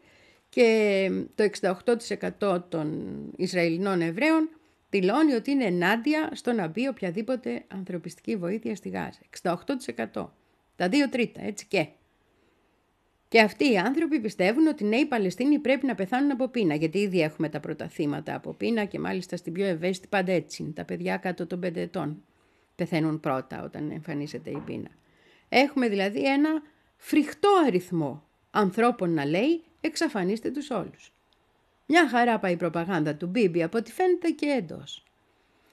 και το 68% των Ισραηλινών Εβραίων δηλώνει ότι είναι ενάντια στο να μπει οποιαδήποτε ανθρωπιστική βοήθεια στη Γάζα. 68%. Τα δύο τρίτα, έτσι και. Και αυτοί οι άνθρωποι πιστεύουν ότι ναι, οι Παλαιστίνοι πρέπει να πεθάνουν από πείνα, γιατί ήδη έχουμε τα πρώτα θύματα από πείνα και μάλιστα στην πιο ευαίσθητη πάντα έτσι είναι. Τα παιδιά κάτω των 5 ετών πεθαίνουν πρώτα όταν εμφανίζεται η πείνα. Έχουμε δηλαδή ένα φρικτό αριθμό ανθρώπων να λέει εξαφανίστε τους όλους. Μια χαρά πάει η προπαγάνδα του Μπίμπι από ό,τι φαίνεται και εντός.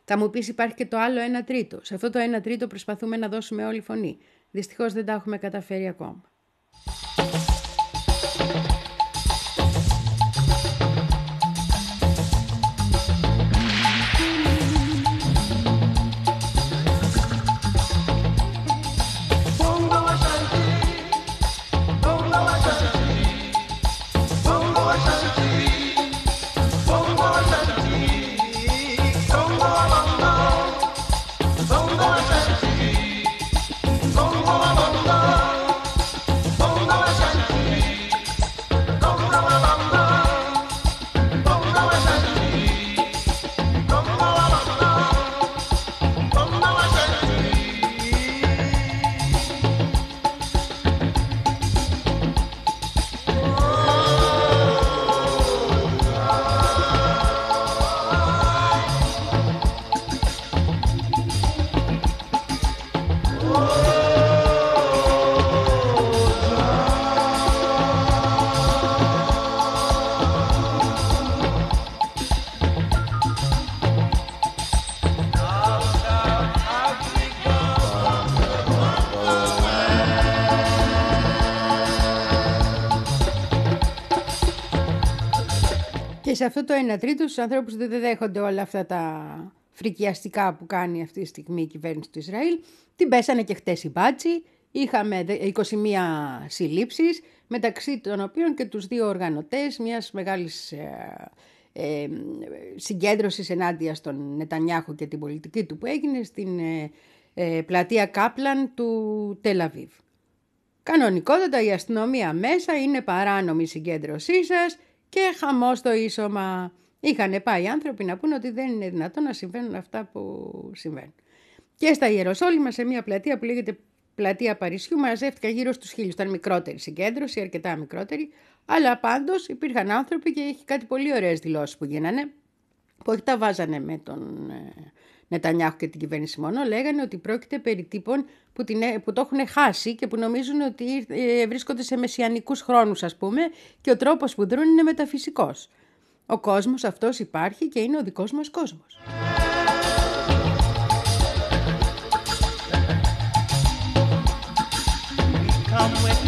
Θα μου πεις υπάρχει και το άλλο 1 τρίτο. Σε αυτό το 1 τρίτο προσπαθούμε να δώσουμε όλη φωνή. Δυστυχώς δεν τα έχουμε καταφέρει ακόμα. Σε αυτό το 1 τρίτο στους ανθρώπους που δεν δέχονται όλα αυτά τα φρικιαστικά που κάνει αυτή τη στιγμή η κυβέρνηση του Ισραήλ, την πέσανε και χτες οι μπάτσι, είχαμε δε- 21 συλλήψεις, μεταξύ των οποίων και τους δύο οργανωτές μιας μεγάλης ε, ε, συγκέντρωσης ενάντια στον Νετανιάχου και την πολιτική του που έγινε στην ε, ε, πλατεία Κάπλαν του Τελαβίβ. Κανονικότατα η αστυνομία μέσα είναι παράνομη η συγκέντρωσή σας και χαμός στο ίσωμα. Είχαν πάει οι άνθρωποι να πούνε ότι δεν είναι δυνατόν να συμβαίνουν αυτά που συμβαίνουν. Και στα Ιεροσόλυμα σε μια πλατεία που λέγεται Πλατεία Παρισιού μαζεύτηκαν γύρω στους χίλιους. Ήταν μικρότερη συγκέντρωση, αρκετά μικρότερη. Αλλά πάντως υπήρχαν άνθρωποι και έχει κάτι πολύ ωραίες δηλώσεις που γίνανε που όχι τα βάζανε με τον ε, Νετανιάχου και την κυβέρνηση μόνο, λέγανε ότι πρόκειται περί τύπων που, την, ε- που το έχουν χάσει και που νομίζουν ότι ε, βρίσκονται σε μεσιανικούς χρόνους ας πούμε και ο τρόπος που δρούν είναι μεταφυσικός. Ο κόσμος αυτός υπάρχει και είναι ο δικός μας κόσμος. Come with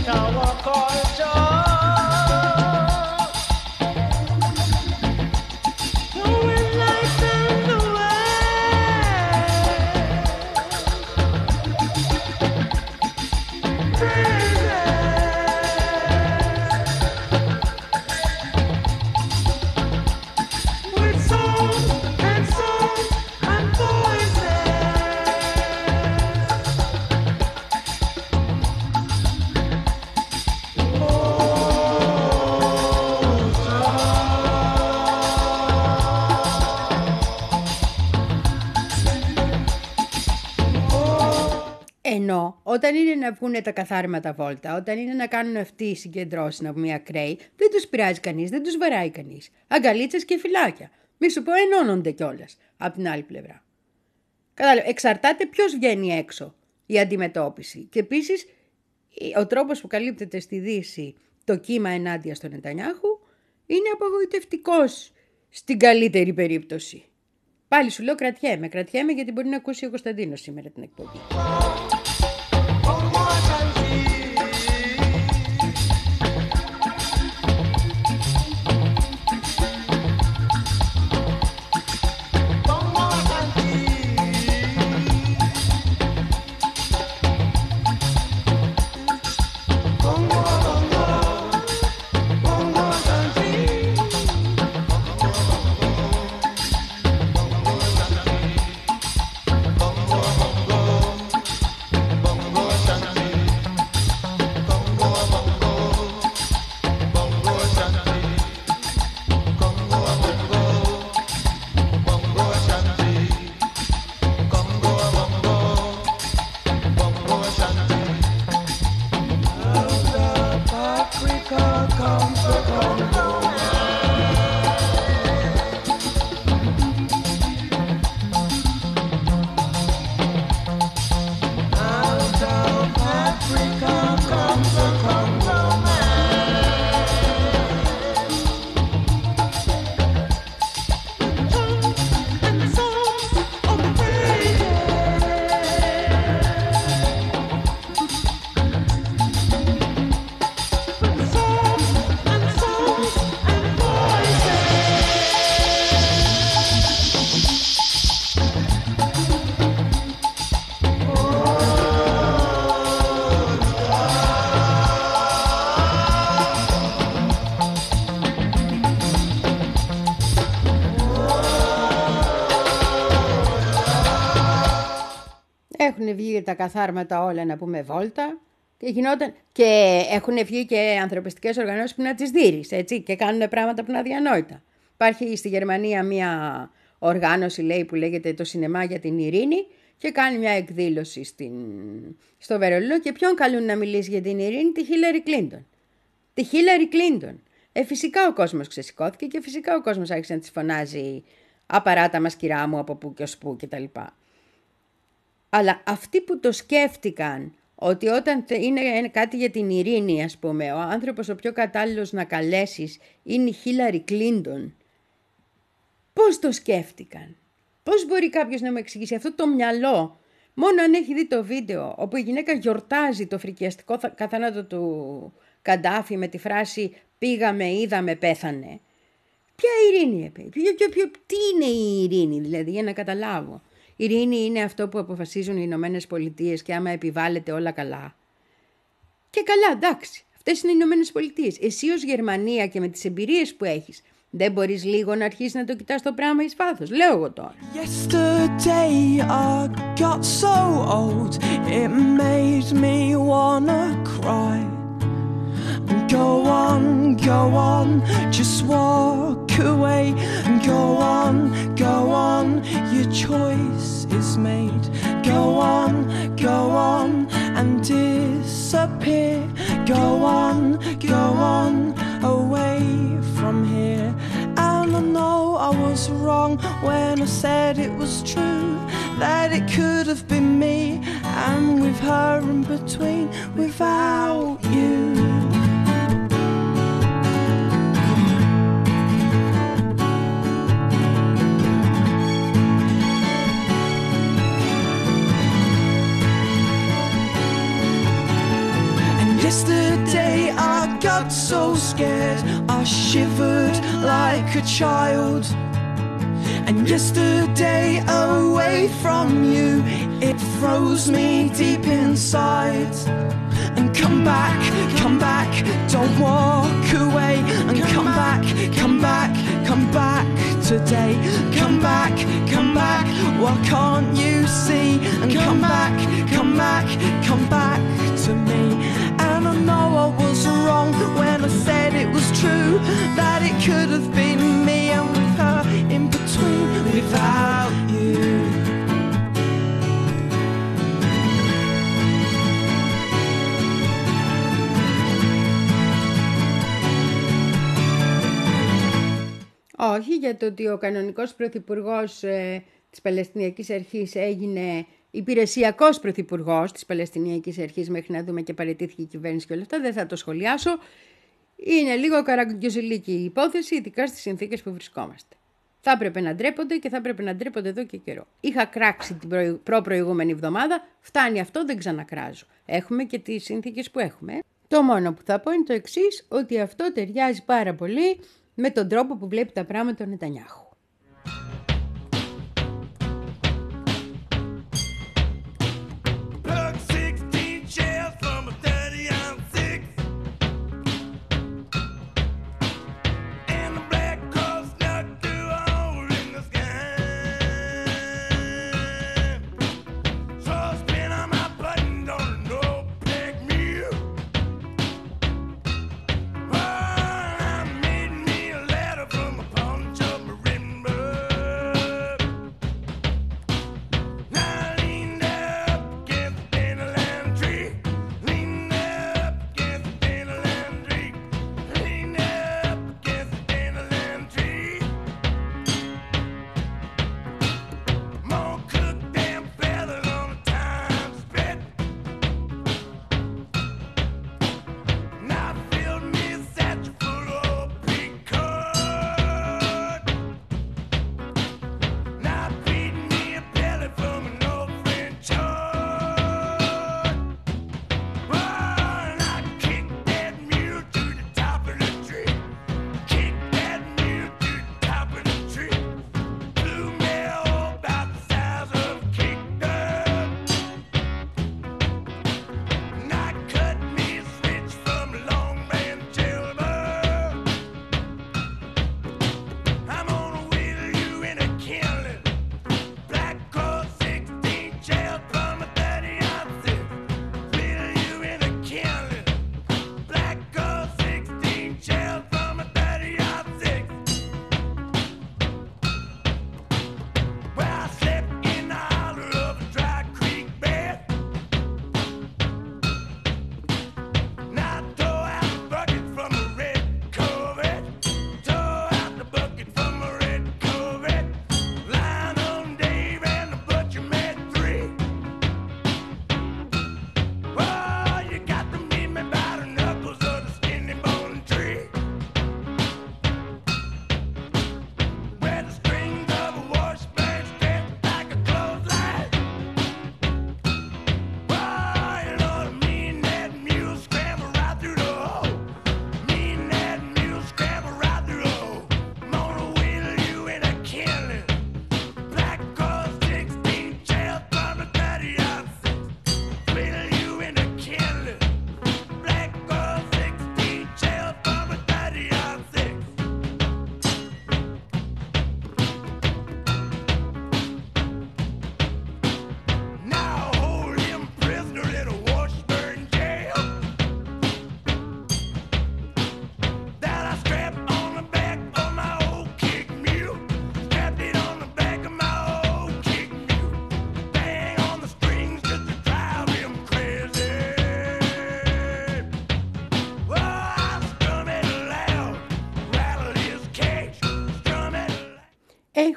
όταν είναι να βγουν τα καθάρματα βόλτα, όταν είναι να κάνουν αυτοί οι συγκεντρώσεις να βγουν ακραίοι, δεν τους πειράζει κανείς, δεν τους βαράει κανείς. Αγκαλίτσες και φυλάκια. Μη σου πω ενώνονται κιόλας από την άλλη πλευρά. Κατάλαβε, εξαρτάται ποιος βγαίνει έξω η αντιμετώπιση. Και επίσης ο τρόπος που καλύπτεται στη Δύση το κύμα ενάντια στον Νετανιάχου είναι απογοητευτικός στην καλύτερη περίπτωση. Πάλι σου λέω κρατιέμαι, κρατιέμαι γιατί μπορεί να ακούσει ο Κωνσταντίνος σήμερα την εκπομπή. Έχουν βγει τα καθάρματα όλα να πούμε βόλτα και γινόταν. Και έχουν βγει και ανθρωπιστικές οργανώσεις που να τις δει, έτσι, και κάνουν πράγματα που είναι αδιανόητα. Υπάρχει στη Γερμανία μια οργάνωση, λέει, που λέγεται το Σινεμά για την Ειρήνη και κάνει μια εκδήλωση στην... στο Βερολίνο και ποιον καλούν να μιλήσει για την ειρήνη, τη Χίλαρη Κλίντον. Τη Χίλαρη Κλίντον. Ε, φυσικά ο κόσμος ξεσηκώθηκε και φυσικά ο κόσμος άρχισε να της φωνάζει απαράτα μας κυρά μου από πού και ως πού κτλ. Αλλά αυτοί που το σκέφτηκαν ότι όταν θε- είναι κάτι για την ειρήνη, ας πούμε, ο άνθρωπος ο πιο κατάλληλος να καλέσεις είναι η Χίλαρη Κλίντον, πώς το σκέφτηκαν; Πώς μπορεί κάποιος να μου εξηγήσει αυτό το μυαλό; Μόνο αν έχει δει το βίντεο όπου η γυναίκα γιορτάζει το φρικιαστικό θα- καθανάτο του Καντάφη με τη φράση «πήγαμε, είδαμε, πέθανε». Ποια ειρήνη, επέ, ποιο, ποιο, ποιο, τι είναι η ειρήνη, δηλαδή, για να καταλάβω. Η ειρήνη είναι αυτό που αποφασίζουν οι Ηνωμένες Πολιτείες και άμα επιβάλλεται όλα καλά. Και καλά, εντάξει, αυτές είναι οι Ηνωμένες Πολιτείες. Εσύ ως Γερμανία και με τις εμπειρίες που έχεις, δεν μπορείς λίγο να αρχίσεις να το κοιτάς το πράγμα εις βάθος. Λέω εγώ τώρα. Yesterday I got so old it made me wanna cry. Go on, go on, just walk away. Go on, go on, your choice is made. Go on, go on, and disappear. Go on, go on, away from here. And I know I was wrong when I said it was true that it could have been me, and with her in between, without you. Got so scared I shivered like a child. And yesterday away from you it froze me deep inside. And come back, come back, don't walk away. And come back, come back, come back today. Come back, come back, why can't you see? And come back, come back, come back to me. And I know I was wrong when I said it was true that it could have been me and with her in between without you. Όχι, για το ότι ο κανονικός πρωθυπουργός ε, της Παλαιστινιακής Αρχής έγινε υπηρεσιακός πρωθυπουργός της Παλαιστινιακής Αρχής μέχρι να δούμε και παραιτήθηκε η κυβέρνηση και όλα αυτά, δεν θα το σχολιάσω. Είναι λίγο καραγκιόζηλίκη η υπόθεση, ειδικά στις συνθήκες που βρισκόμαστε. Θα έπρεπε να ντρέπονται και θα έπρεπε να ντρέπονται εδώ και καιρό. Είχα κράξει την προ... προ-προηγούμενη εβδομάδα, φτάνει αυτό, δεν ξανακράζω. Έχουμε και τις συνθήκες που έχουμε. Το μόνο που θα πω είναι το εξής ότι αυτό ταιριάζει πάρα πολύ με τον τρόπο που βλέπει τα πράγματα ο Νετανιάχου.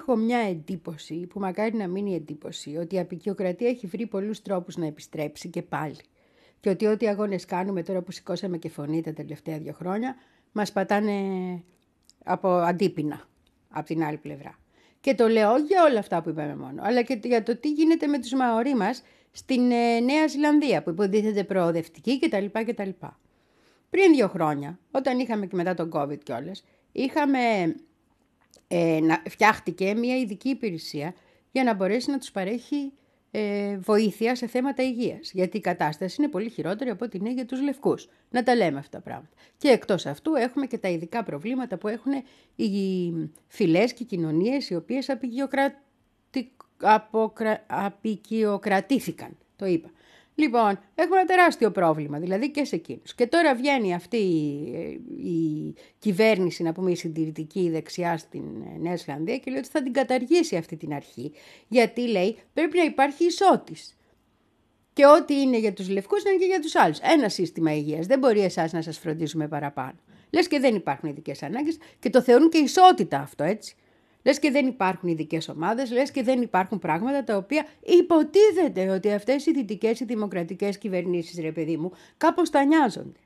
Έχω μια εντύπωση, που μακάρι να μείνει εντύπωση, ότι η απεικιοκρατία έχει βρει πολλούς τρόπους να επιστρέψει και πάλι. Και ότι ό,τι αγώνες κάνουμε τώρα που σηκώσαμε και φωνή τα τελευταία δύο χρόνια, μας πατάνε από αντίπεινα, από την άλλη πλευρά. Και το λέω όχι για όλα αυτά που είπαμε μόνο, αλλά και για το τι γίνεται με τους Μαωρί μας στην ε, Νέα Ζηλανδία, που υποτίθεται προοδευτική κτλ. κτλ. Πριν δύο χρόνια, όταν είχαμε και μετά τον COVID κιόλας, είχαμε ε, να, φτιάχτηκε μια ειδική υπηρεσία για να μπορέσει να τους παρέχει ε, βοήθεια σε θέματα υγείας. Γιατί η κατάσταση είναι πολύ χειρότερη από ό,τι είναι για τους λευκούς. Να τα λέμε αυτά τα πράγματα. Και εκτός αυτού έχουμε και τα ειδικά προβλήματα που έχουν οι φυλές και οι κοινωνίες οι οποίες απεικιοκρατι... αποκρα... απεικιοκρατήθηκαν. Το είπα. Λοιπόν, έχουμε ένα τεράστιο πρόβλημα, δηλαδή και σε εκείνους. Και τώρα βγαίνει αυτή η, η κυβέρνηση, να πούμε η συντηρητική η δεξιά στην ε, Νέα Ισλανδία και λέει ότι θα την καταργήσει αυτή την αρχή, γιατί λέει πρέπει να υπάρχει ισότης. Και ό,τι είναι για τους λευκούς είναι και για τους άλλους. Ένα σύστημα υγείας. Δεν μπορεί εσάς να σας φροντίζουμε παραπάνω. Λες και δεν υπάρχουν ειδικές ανάγκες και το θεωρούν και ισότητα αυτό, έτσι. Λες και δεν υπάρχουν ειδικές ομάδες, λες και δεν υπάρχουν πράγματα τα οποία υποτίθεται ότι αυτές οι δυτικές ή δημοκρατικές κυβερνήσεις, ρε παιδί μου, κάπως τα νοιάζονται.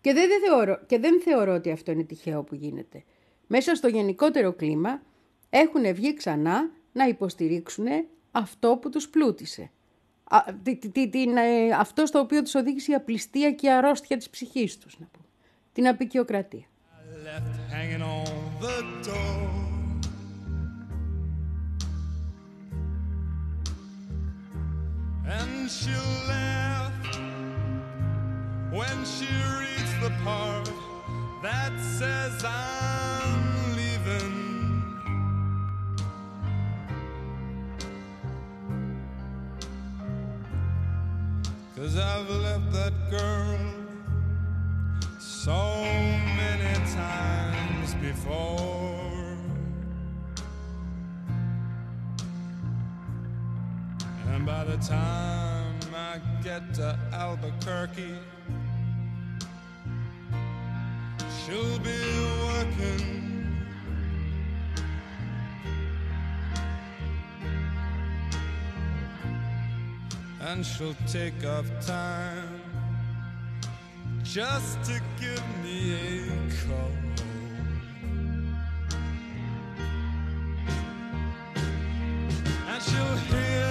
Και δεν, δεν θεωρώ, και δεν θεωρώ ότι αυτό είναι τυχαίο που γίνεται. Μέσα στο γενικότερο κλίμα έχουν βγει ξανά να υποστηρίξουν αυτό που τους πλούτησε. Α, τι- τι- τι- την, ε, αυτό στο οποίο τους οδήγησε η απληστία και η αρρώστια της ψυχής τους, να πούμε. Την απεικιοκρατία. And she'll laugh when she reads the part that says I'm leaving. Cause I've left that girl so many times before. And by the time I get to Albuquerque, she'll be working. And she'll take off time just to give me a call. And she'll hear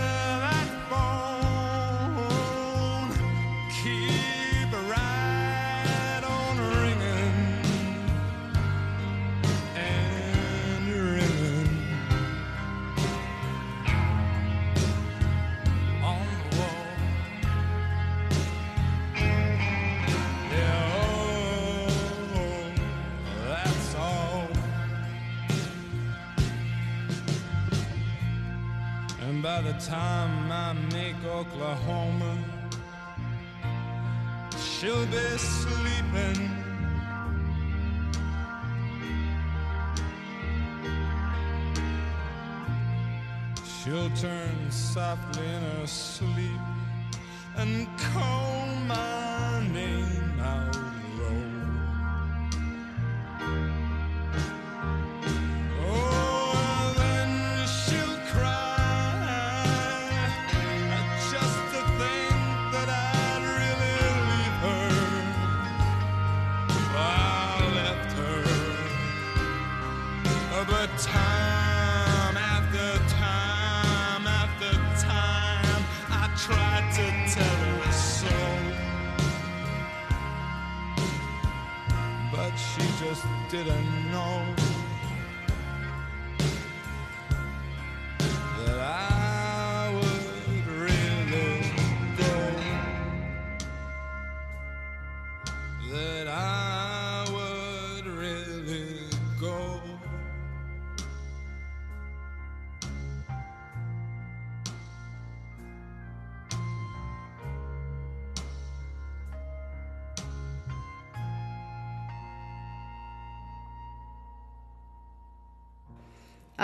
by the time I make Oklahoma, she'll be sleeping. She'll turn softly in her sleep and call my name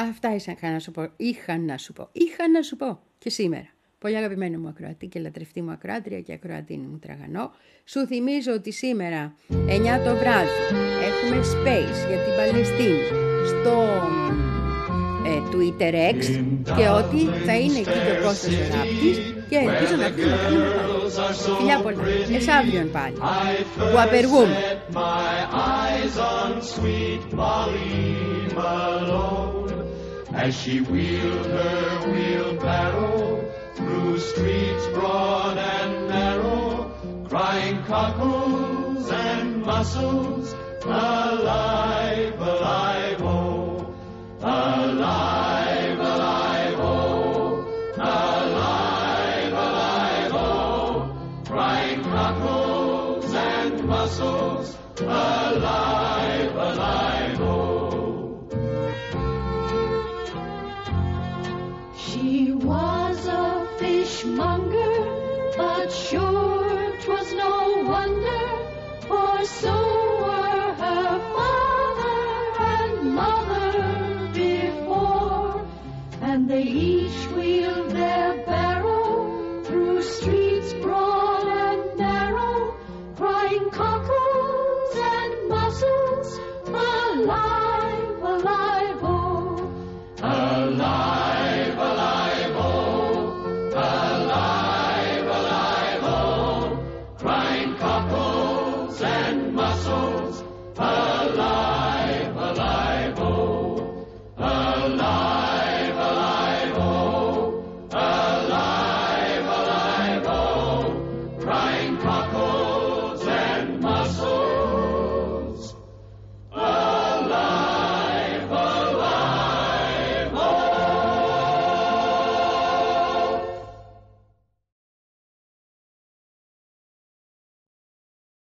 Αυτά είχα να σου πω. Είχα να σου πω. Είχα να σου πω και σήμερα. Πολύ αγαπημένο μου ακροατή και λατρευτή μου ακροάτρια και ακροατήνη μου τραγανό. Σου θυμίζω ότι σήμερα 9 το βράδυ έχουμε space για την Παλαιστίνη στο ε, Twitter X και ότι θα είναι εκεί και ο Κώστας Ράπτης και ελπίζω να κάνουμε πάλι. Φιλιά πολλά. Εσάβριον πάλι. Που απεργούμε. as she wheeled her wheelbarrow through streets broad and narrow, crying cockles and mussels, alive, alive, oh, alive.